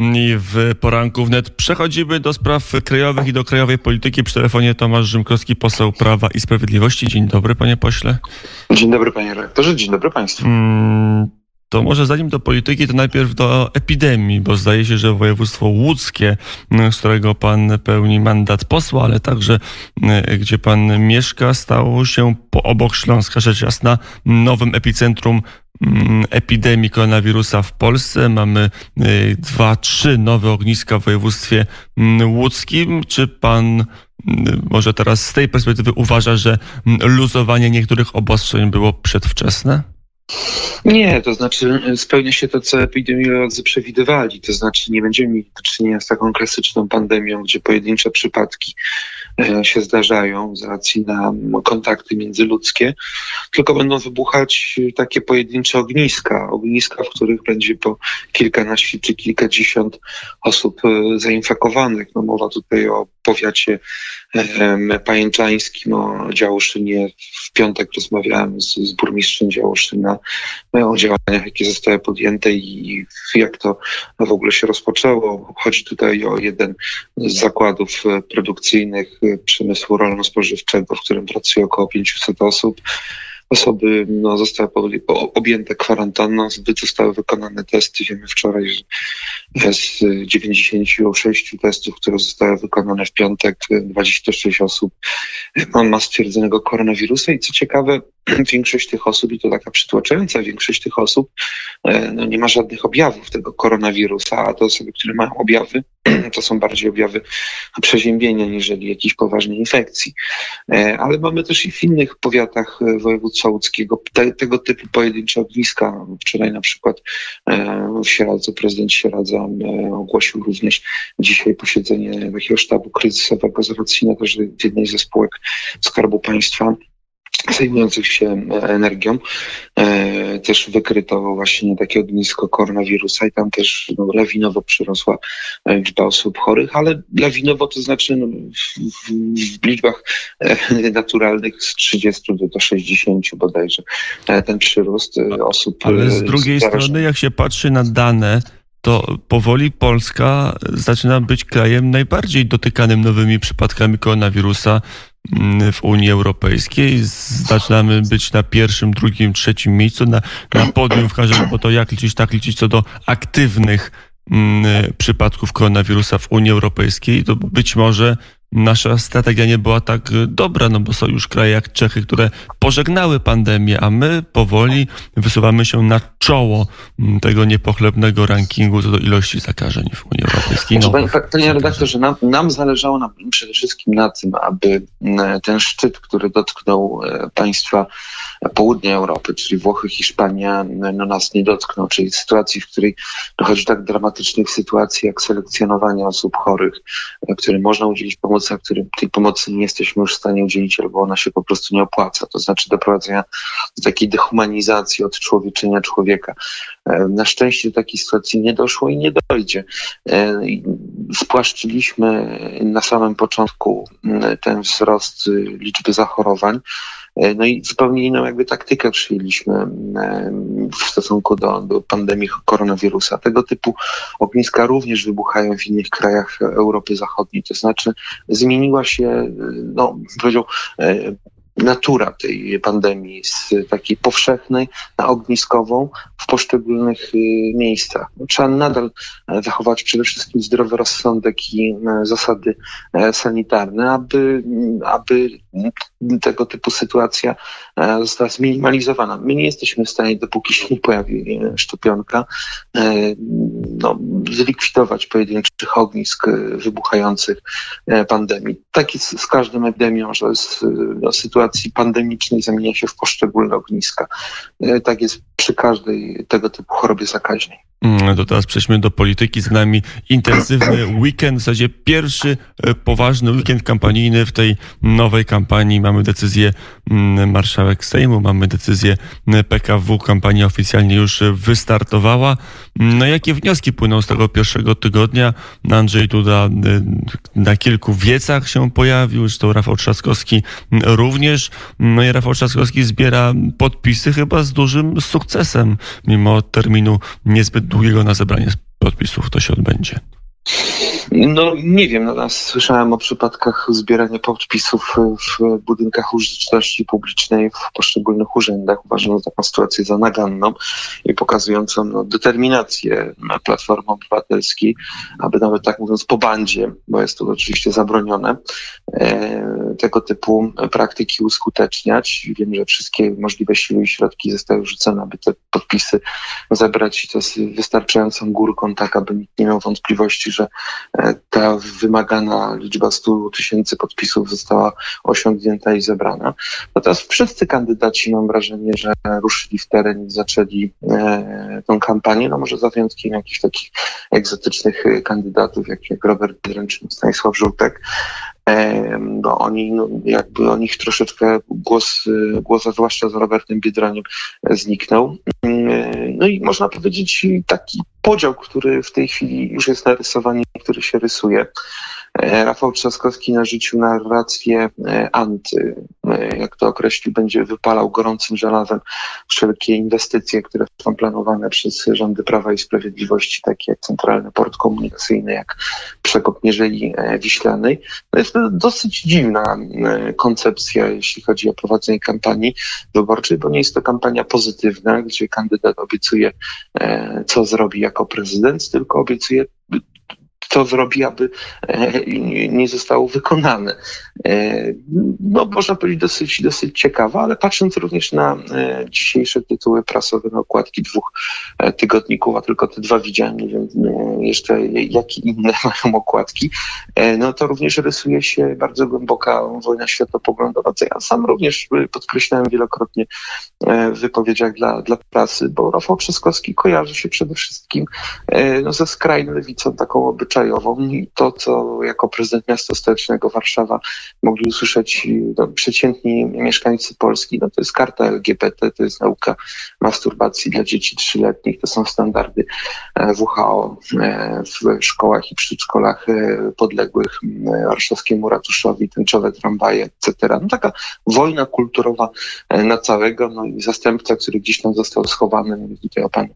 I w poranku wnet przechodzimy do spraw krajowych i do krajowej polityki. Przy telefonie Tomasz Rzymkowski, poseł Prawa i Sprawiedliwości. Dzień dobry, panie pośle. Dzień dobry, panie rektorze. Dzień dobry państwu. Mm, to może zanim do polityki, to najpierw do epidemii, bo zdaje się, że województwo łódzkie, z którego pan pełni mandat posła, ale także e, gdzie pan mieszka, stało się po obok Śląska, rzecz jasna, nowym epicentrum mm, epidemii koronawirusa w Polsce. Mamy e, dwa, trzy nowe ogniska w województwie mm, łódzkim. Czy pan mm, może teraz z tej perspektywy uważa, że luzowanie niektórych obostrzeń było przedwczesne? Nie, to znaczy spełnia się to, co epidemiolodzy przewidywali. To znaczy nie będziemy mieli do czynienia z taką klasyczną pandemią, gdzie pojedyncze przypadki się zdarzają z racji na kontakty międzyludzkie, tylko będą wybuchać takie pojedyncze ogniska, ogniska, w których będzie po kilkanaście czy kilkadziesiąt osób e, zainfekowanych. No mowa tutaj o powiacie pajęczańskim, o Działoszynie. W piątek rozmawiałem z, z burmistrzem Działoszyna o działaniach, jakie zostały podjęte i jak to w ogóle się rozpoczęło. Chodzi tutaj o jeden z zakładów produkcyjnych przemysłu rolno-spożywczego, w którym pracuje około 500 osób osoby no, zostały objęte kwarantanną, zbyt zostały wykonane testy. Wiemy wczoraj, że z 96 testów, które zostały wykonane w piątek, 26 osób ma stwierdzonego koronawirusa i co ciekawe, większość tych osób, i to taka przytłaczająca większość tych osób, no, nie ma żadnych objawów tego koronawirusa, a te osoby, które mają objawy, to są bardziej objawy przeziębienia, niżeli jakiejś poważnej infekcji. E, ale mamy też i w innych powiatach e, województwa łódzkiego te, tego typu pojedyncze ogniska. Wczoraj na przykład w Sieradzu prezydent Sieradza ogłosił również dzisiaj posiedzenie takiego sztabu kryzysowego z racji na to, że w jednej ze spółek Skarbu Państwa zajmujących się e, energią. E, też wykryto właśnie takie ognisko koronawirusa i tam też no, lawinowo przyrosła e, liczba osób chorych, ale lawinowo to znaczy no, w, w, liczbach naturalnych z 30 do, do 60 bodajże ten przyrost osób. Ale z drugiej strony, jak się patrzy na dane, to powoli Polska zaczyna być krajem najbardziej dotykanym nowymi przypadkami koronawirusa. W Unii Europejskiej. Zaczynamy być na pierwszym, drugim, trzecim miejscu, na, na podium w każdym, bo to jak liczyć, tak liczyć co do aktywnych mm, przypadków koronawirusa w Unii Europejskiej, to być może nasza strategia nie była tak y, dobra, no bo są już kraje jak Czechy, które pożegnały pandemię, a my powoli wysuwamy się na czoło mm, tego niepochlebnego rankingu co do ilości zakażeń w Unii Europejskiej. No, panie, panie redaktorze, nam, nam zależało na, przede wszystkim na tym, aby mm, ten szczyt, który dotknął e, państwa południa Europy, czyli Włochy, Hiszpania, no nas nie dotknął, czyli sytuacji, w której dochodzi do tak dramatycznych sytuacji jak selekcjonowanie osób chorych, e, którym można udzielić pomocy pomocy, a którym tej pomocy nie jesteśmy już w stanie udzielić, albo ona się po prostu nie opłaca. To znaczy doprowadzenia do takiej dehumanizacji, odczłowieczenia człowieka. E, na szczęście do takiej sytuacji nie doszło i nie dojdzie. E, spłaszczyliśmy na samym początku ten wzrost liczby zachorowań. E, no i zupełnie inną jakby taktykę przyjęliśmy w stosunku do, do pandemii koronawirusa. Tego typu ogniska również wybuchają w innych krajach Europy Zachodniej. To znaczy zmieniła się, no, powiedział, natura tej pandemii z takiej powszechnej na ogniskową w poszczególnych y, miejscach. No, trzeba nadal e, zachować przede wszystkim zdrowy rozsądek i e, zasady e, sanitarne, aby, aby tego typu sytuacja została zminimalizowana. My nie jesteśmy w stanie, dopóki się nie pojawi szczepionka, no, zlikwidować pojedynczych ognisk wybuchających pandemii. Tak jest z każdą epidemią, że z no, sytuacji pandemicznej zamienia się w poszczególne ogniska. Tak jest przy każdej tego typu chorobie zakaźnej. Mm, to teraz przejdźmy do polityki. Z nami intensywny weekend, w zasadzie pierwszy e, poważny weekend kampanijny w tej nowej kampanii. Mamy decyzję mm, marszałek Sejmu, mamy decyzję mm, PKW. Kampania oficjalnie już wystartowała. No jakie wnioski płyną z tego pierwszego tygodnia? Andrzej Duda e, na kilku wiecach się pojawił, zresztą Rafał Trzaskowski również. No i Rafał Trzaskowski zbiera podpisy chyba z dużym sukcesem, mimo terminu niezbyt długiego na zebranie podpisów to się odbędzie? No nie wiem, no, słyszałem o przypadkach zbierania podpisów w budynkach użyteczności publicznej w poszczególnych urzędach. Uważam taką sytuację za naganną i pokazującą no, determinację Platformy Obywatelskiej, aby nawet tak mówiąc po bandzie, bo jest to oczywiście zabronione, e, tego typu praktyki uskuteczniać. Wiem, że wszystkie możliwe siły i środki zostały rzucone, aby te podpisy zebrać to z wystarczającą górką, tak aby nikt nie miał wątpliwości, że e, ta wymagana liczba 100 tysięcy podpisów została osiągnięta i zebrana. Natomiast wszyscy kandydaci mam wrażenie, że ruszyli w teren i zaczęli e, tą kampanię, no może za wyjątkiem jakichś takich egzotycznych kandydatów, jak, jak Robert Biedręczyn, Stanisław Żółtek, bo oni, no, jakby o nich troszeczkę głos, głos zwłaszcza z Robertem Biedroniem, zniknął. No i można powiedzieć taki podział, który w tej chwili już jest narysowany, który się rysuje. E, Rafał Trzaskowski na życiu narrację e, anty, e, jak to określił, będzie wypalał gorącym żelazem wszelkie inwestycje, które są planowane przez rządy Prawa i Sprawiedliwości, takie jak Centralny Port Komunikacyjny, jak przekop Mierzei Wiślanej. To jest dosyć dziwna koncepcja, jeśli chodzi o prowadzenie kampanii wyborczej, bo nie jest to kampania pozytywna, gdzie kandydat obiecuje, co zrobi jako prezydent, tylko obiecuje co zrobi, aby e, nie zostało wykonane. E, no, można powiedzieć, dosyć, dosyć ciekawa, ale patrząc również na e, dzisiejsze tytuły prasowe, na okładki dwóch tygodników, a tylko te dwa widziałem, nie wiem jeszcze jakie inne mają okładki, no to również rysuje się bardzo głęboka wojna światopoglądowa, co ja sam również podkreślałem wielokrotnie w wypowiedziach dla, dla prasy, bo Rafał Trzaskowski kojarzy się przede wszystkim no, ze skrajną lewicą taką obyczajową, i to, co jako prezydent miasta stołecznego Warszawa mogli usłyszeć no, przeciętni mieszkańcy Polski, no to jest karta LGBT, to jest nauka masturbacji dla dzieci trzyletnich, to są standardy e, WHO e, w szkołach i przedszkolach e, podległych warszawskiemu ratuszowi, tęczowe tramwaje, etc. No taka wojna kulturowa na całego, no i zastępca, który gdzieś tam został schowany, mówię tutaj o panu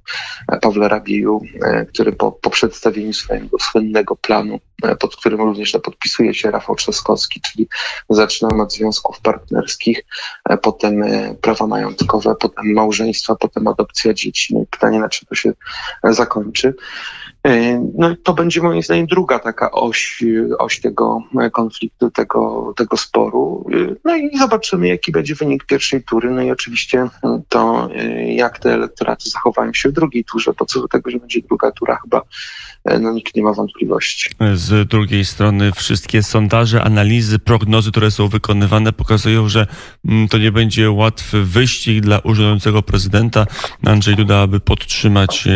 Pawle Rabieju, który po, po przedstawieniu swojego słynnego planu, e, pod którym również podpisuje się Rafał Trzaskowski, czyli zaczynamy od związków partnerskich, e, potem e, prawa majątkowe, potem małżeństwa, potem adopcja dzieci. No pytanie, na czym to się zakończy. No i to będzie moim zdaniem druga taka oś, oś tego konfliktu, tego, tego sporu. No i zobaczymy, jaki będzie wynik pierwszej tury. No i oczywiście to, jak te elektoraty zachowają się w drugiej turze, bo co do tego, że będzie druga tura, chyba no nikt nie ma wątpliwości. Z drugiej strony wszystkie sondaże, analizy, prognozy, które są wykonywane pokazują, że mm, to nie będzie łatwy wyścig dla urzędującego prezydenta. Andrzej Duda, aby podtrzymać,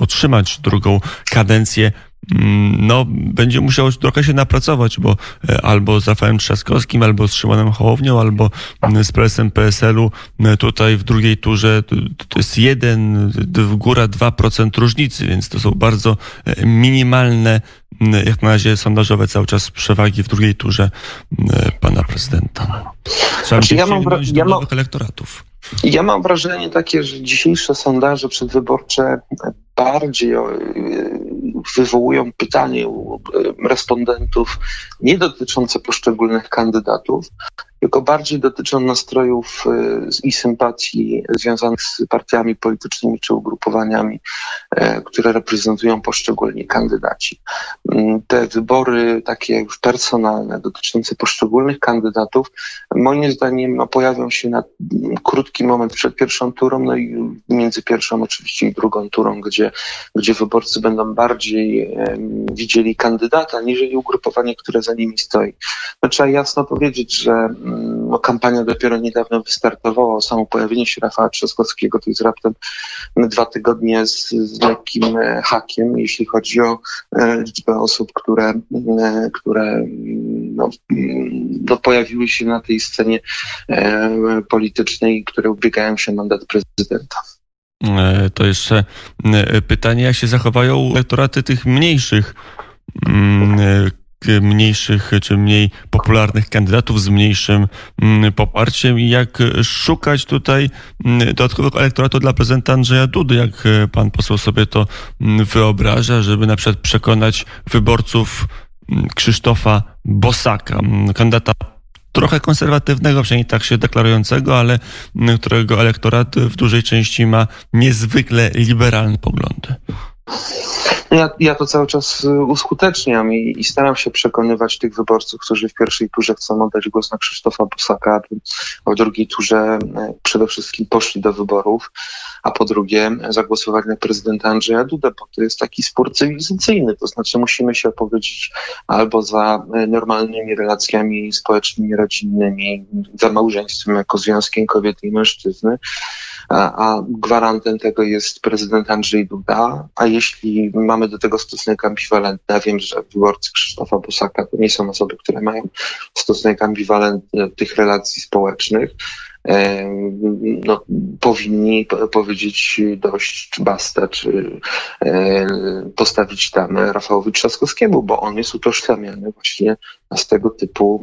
otrzymać drugą kadencję Mm, no, będzie musiał trochę się napracować, bo e, albo z Rafałem Trzaskowskim, albo z Szymonem Hołownią, albo mm, z presem PSL-u e, tutaj w drugiej turze to jest jeden, w góra 2% różnicy, więc to są bardzo e, minimalne, jak na razie sondażowe cały czas przewagi w drugiej turze pana prezydenta. Trzeba znaczy, ja mam, ja mam, elektoratów. Ja mam wrażenie takie, że dzisiejsze sondaże przedwyborcze bardziej wywołują pytanie u respondentów nie dotyczące poszczególnych kandydatów, tylko bardziej dotyczą nastrojów y, i sympatii związanych z partiami politycznymi czy ugrupowaniami, e, które reprezentują poszczególni kandydaci. Mm, te wybory takie już personalne dotyczące poszczególnych kandydatów, moim zdaniem no, pojawią się na krótki moment przed pierwszą turą, no i między pierwszą oczywiście i drugą turą, gdzie, gdzie wyborcy będą bardziej um, widzieli kandydata, niżeli ugrupowanie, które za nimi stoi. No, trzeba jasno powiedzieć, że no, kampania dopiero niedawno wystartowała. Samo pojawienie się Rafała Trzaskowskiego to jest raptem dwa tygodnie z, z lekkim e, hakiem, jeśli chodzi o e, liczbę osób, które, e, które no, no, pojawiły się na tej scenie politycznej, które ubiegają się mandat prezydenta. To jeszcze pytanie, jak się zachowają elektoraty tych mniejszych mm, mniejszych czy mniej popularnych kandydatów z mniejszym mm, poparciem i jak szukać tutaj mm, dodatkowego elektoratu dla prezydenta Andrzeja Dudy, jak pan poseł sobie to mm, wyobraża, żeby na przykład przekonać wyborców Krzysztofa Bosaka, kandydata trochę konserwatywnego, przynajmniej tak się deklarującego, ale którego elektorat w dużej części ma niezwykle liberalne poglądy. Ja, ja to cały czas y, uskuteczniam i, i, staram się przekonywać tych wyborców, którzy w pierwszej turze chcą oddać głos na Krzysztofa Bosaka, a w drugiej turze y, przede wszystkim poszli do wyborów, a po drugie zagłosowali na prezydenta Andrzeja Dudę, bo to jest taki spór cywilizacyjny, to znaczy musimy się opowiedzieć albo za y, normalnymi relacjami społecznymi, rodzinnymi, za małżeństwem jako związkiem kobiety i mężczyzny, a gwarantem tego jest prezydent Andrzej Duda, a jeśli mamy do tego stosunek ambiwalentny, a wiem, że wyborcy Krzysztofa Bosaka to nie są osoby, które mają stosunek ambiwalentny do tych relacji społecznych, no, powinni powiedzieć dość basta, czy postawić tam Rafałowi Trzaskowskiemu, bo on jest utożsamiany właśnie z tego typu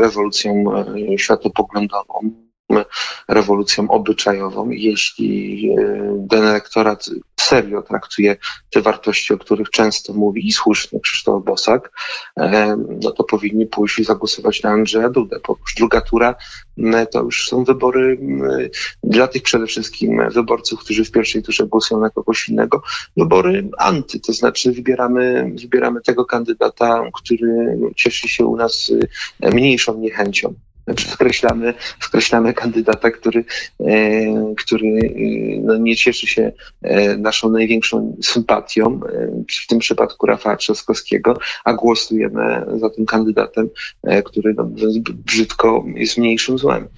rewolucją światopoglądową, rewolucją obyczajową. Jeśli e, ten elektorat serio traktuje te wartości, o których często mówi i słusznie Krzysztof Bosak, e, no to powinni pójść i zagłosować na Andrzeja Dudę. Bo już druga tura to już są wybory dla tych przede wszystkim wyborców, którzy w pierwszej turze głosują na kogoś innego, wybory anty, to znaczy wybieramy, wybieramy tego kandydata, który cieszy się u nas e, mniejszą niechęcią. Znaczy skreślamy, skreślamy kandydata, który, e, który e, no, nie cieszy się e, naszą największą sympatią, w tym przypadku Rafała Trzaskowskiego, a głosujemy za tym kandydatem, który no, brzydko jest mniejszym złem.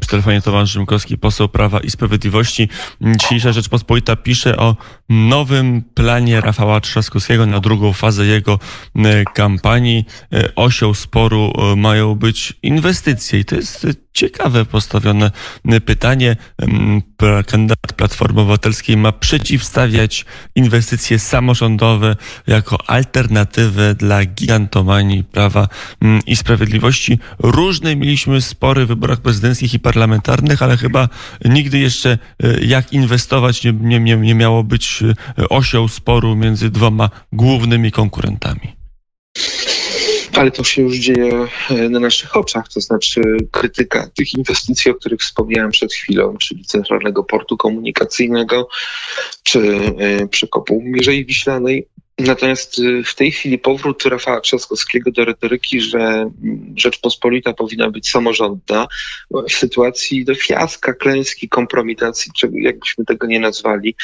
Przy telefonie Tomasz Rzymkowski, poseł Prawa i Sprawiedliwości. Dzisiejsza Rzeczpospolita pisze o nowym planie Rafała Trzaskowskiego na drugą fazę jego e, kampanii. E, osią sporu e, mają być inwestycje i to jest ciekawe postawione pytanie. Kandydat Platformy Obywatelskiej ma przeciwstawiać inwestycje samorządowe jako alternatywę dla gigantomanii Prawa i Sprawiedliwości. Różne mieliśmy spory w wyborach prezydenckich i parlamentarnych, ale chyba nigdy jeszcze jak inwestować nie, nie, nie miało być E, osioł sporu między dwoma głównymi konkurentami. Ale to się już dzieje e, na naszych oczach, to znaczy krytyka tych inwestycji, o których wspomniałem przed chwilą, czyli Centralnego Portu Komunikacyjnego, czy e, przekopu Mierzei Wiślanej, Natomiast w tej chwili powrót Rafała Trzaskowskiego do retoryki, że Rzeczpospolita powinna być samorządna w sytuacji do fiaska, klęski, kompromitacji, jakbyśmy tego nie nazwali,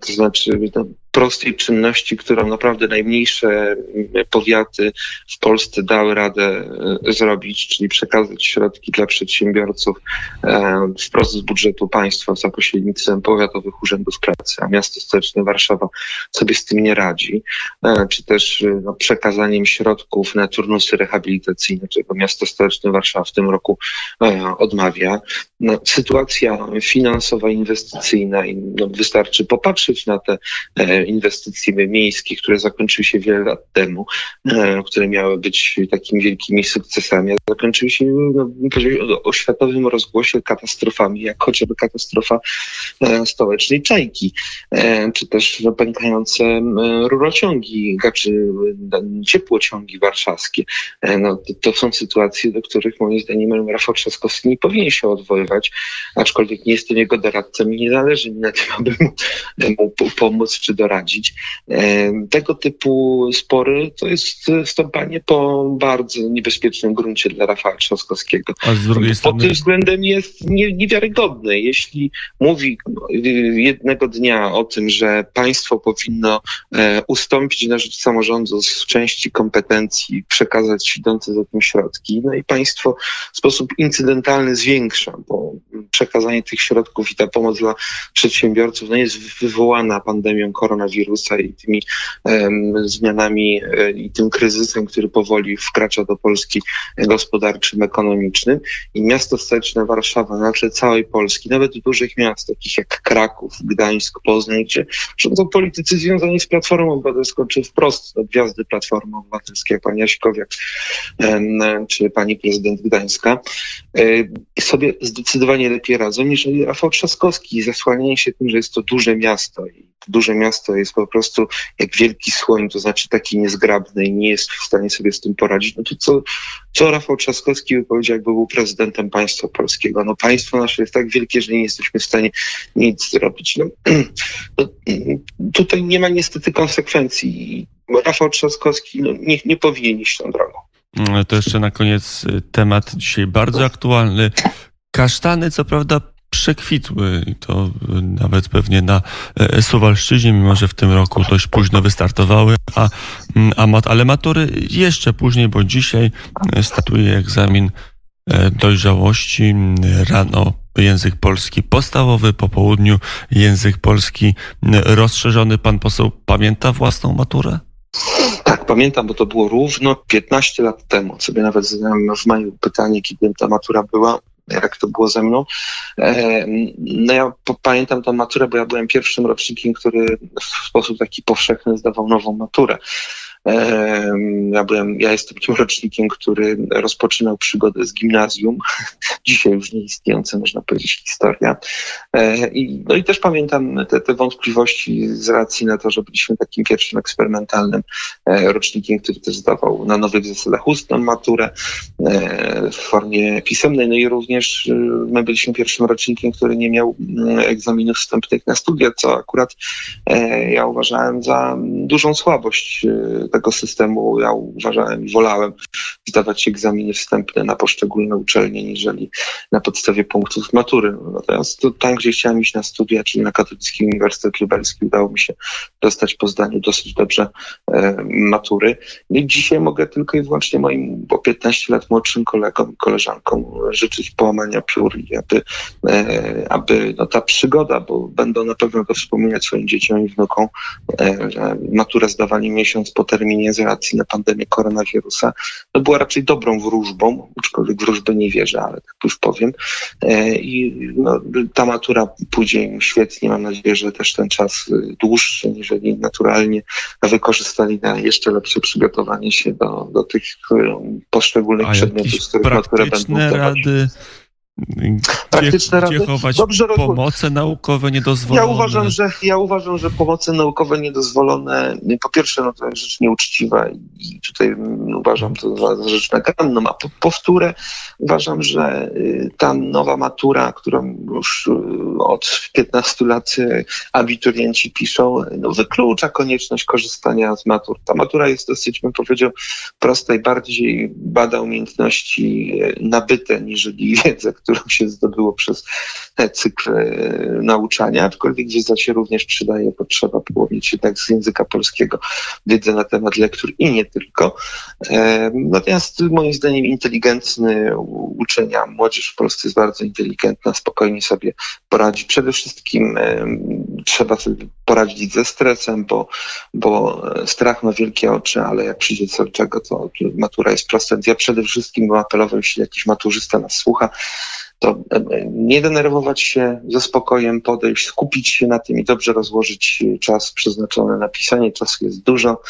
to znaczy no, prostej czynności, którą naprawdę najmniejsze mm, powiaty w Polsce dały radę e, zrobić, czyli przekazać środki dla przedsiębiorców e, wprost z budżetu państwa za pośrednictwem powiatowych urzędów pracy, a miasto stołeczne Warszawa sobie z tym nie radzi, e, czy też no, przekazaniem środków na turnusy rehabilitacyjne, czego miasto stołeczne Warszawa w tym roku odmawia. No, sytuacja finansowa, inwestycyjna, no, wystarczy popatrzeć na te inwestycji miejskich, które zakończyły się wiele lat temu, e, które miały być takimi wielkimi sukcesami, a zakończyły się no, o, światowym rozgłosie katastrofami, jak chociażby katastrofa e, stołecznej Czajki, e, czy też pękające rurociągi, czy ciepłociągi warszawskie. No, to, to są sytuacje, do których moim zdaniem Rafał Trzaskowski nie powinien się odwoływać, aczkolwiek nie jestem jego doradcą i nie zależy mi na tym, aby mu, mu pomóc czy doradzić prowadzić. Tego typu spory to jest stąpanie po bardzo niebezpiecznym gruncie dla Rafała Trzaskowskiego. A z drugiej strony... Pod tym względem jest nie, niewiarygodny. Jeśli mówi jednego dnia o tym, że państwo powinno e, ustąpić na rzecz samorządu z części kompetencji, przekazać idące za tym środki, no i państwo w sposób incydentalny zwiększa, bo przekazanie tych środków i ta pomoc dla przedsiębiorców no jest wywołana pandemią koronawirusa i tymi zmianami e, i tym kryzysem, który powoli wkracza do Polski gospodarczym, ekonomicznym. I miasto stołeczne Warszawa, znaczy całej Polski, nawet dużych miast, takich jak Kraków, Gdańsk, Poznań, gdzie rządzą politycy związani z Platformą Obywatelską, czy wprost do gwiazdy Platformy Obywatelskiej, pani Jaśkowiak, czy pani prezydent Gdańska, e, sobie zdecydowanie lepiej radzą niż Rafał Trzaskowski, zasłanianie się tym, że jest to duże miasto i duże miasto jest po prostu jak wielki słoń, to znaczy taki niezgrabny i nie jest w stanie sobie z tym poradzić, no to co, co Rafał Trzaskowski by powiedział, jakby był prezydentem państwa polskiego? No państwo nasze jest tak wielkie, że nie jesteśmy w stanie nic zrobić. No, no tutaj nie ma niestety konsekwencji. Rafał Trzaskowski no, nie, nie powinien iść tą drogą. To jeszcze na koniec y, temat dzisiaj bardzo aktualny. Kasztany, co prawda, przekwitły i to nawet pewnie na e, Suwalszczyźnie, mimo że w tym roku dość późno wystartowały, a, mm, a mat, ale matury jeszcze później, bo dzisiaj e, statuje egzamin e, dojrzałości. Rano język polski podstawowy, po południu język polski rozszerzony. Pan poseł pamięta własną maturę? Tak, pamiętam, bo to było równo 15 lat temu. Sobie nawet zadałem w maju pytanie, kiedy ta matura była jak to było ze mną. E, no ja pamiętam tą maturę, bo ja byłem pierwszym rocznikiem, który w sposób taki powszechny zdawał nową maturę. Ja byłem, ja jestem tym rocznikiem, który rozpoczynał przygodę z gimnazjum. Dzisiaj już nieistniejąca, można powiedzieć, historia. E, I, no i też pamiętam te, te wątpliwości z racji na to, że byliśmy takim pierwszym eksperymentalnym e, rocznikiem, który też zdawał na nowych zasadach ustną maturę e, w formie pisemnej. No i również my byliśmy pierwszym rocznikiem, który nie miał mm, egzaminów wstępnych na studia, co akurat ja uważałem za dużą słabość tego systemu ja uważałem i wolałem zdawać egzaminy wstępne na poszczególne uczelnie, niżeli na podstawie punktów matury. Natomiast tam, gdzie chciałem iść na studia, czyli na Katolicki Uniwersytet Lubelski, udało mi się dostać po zdaniu dosyć dobrze e, matury. I dzisiaj mogę tylko i wyłącznie moim o 15 lat młodszym kolegom i koleżankom życzyć połamania piór i aby, e, aby no, ta przygoda, bo będą na pewno to wspominać swoim dzieciom i wnukom, e, że maturę zdawali miesiąc po terminie terminie z racji na pandemię koronawirusa, no była raczej dobrą wróżbą, aczkolwiek wróżby nie wierzę, ale tak już powiem. E, I no, ta matura pójdzie im świetnie. Mam nadzieję, że też ten czas y, dłuższy, niżeli naturalnie wykorzystali na jeszcze lepsze przygotowanie się do, do tych y, poszczególnych A przedmiotów, z których maturę będą rady Praktyczne gdzie, rady. chować Dobrze pomoce naukowe niedozwolone? Ja uważam, że, ja uważam, że pomoce naukowe niedozwolone, po pierwsze, no to jest rzecz nieuczciwa i tutaj uważam to za rzecz naganną, a po, po wtóre uważam, że y, ta nowa matura, którą już y, od 15 lat y, abiturienci piszą, no wyklucza konieczność korzystania z matur. Ta matura jest dosyć, bym powiedział, prosta i bardziej bada umiejętności nabyte, niżeli wiedzę, którą się zdobyło przez cykl e, nauczania, aczkolwiek wiedza się również przydaje, bo trzeba mieć jednak z języka polskiego wiedzę na temat lektur i nie tylko. E, natomiast moim zdaniem inteligentny uczenia, młodzież w Polsce jest bardzo inteligentna, spokojnie sobie poradzi. Przede wszystkim trzeba sobie poradzić ze stresem, bo, bo strach ma wielkie oczy, ale jak przyjdzie co do czego, to matura jest prosta. Ja przede wszystkim bym apelował, jeśli jakiś maturzysta nas słucha, to e, nie denerwować się, ze spokojem podejść, skupić się na tym i dobrze rozłożyć czas przeznaczony na pisanie. Czasu jest dużo,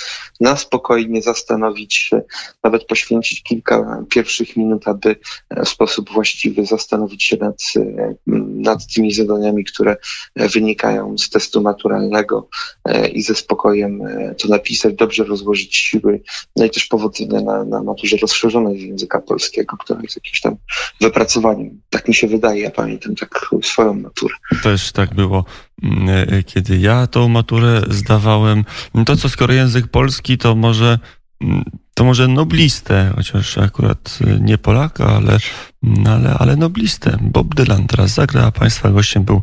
na spokojnie zastanowić się, nawet poświęcić kilka pierwszych minut, aby w sposób właściwy zastanowić się nad, e, nad tymi zadaniami, które wynikają z testu maturalnego e, i ze spokojem to napisać, dobrze rozłożyć siły, no i też powodzenia na, na maturze rozszerzonej języka polskiego, która jest jakimś tam wypracowaniem tak mi się wydaje, ja pamiętam tak swoją maturę. Też tak było, mm, e, kiedy ja tą maturę zdawałem. To co skoro język polski, to może mm, to może noblistę, chociaż akurat e, nie Polaka, ale, mm, ale, ale noblistę. Bob Dylan teraz zagra, a Państwa gościem był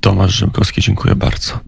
Tomasz Rzymkowski. Dziękuję bardzo.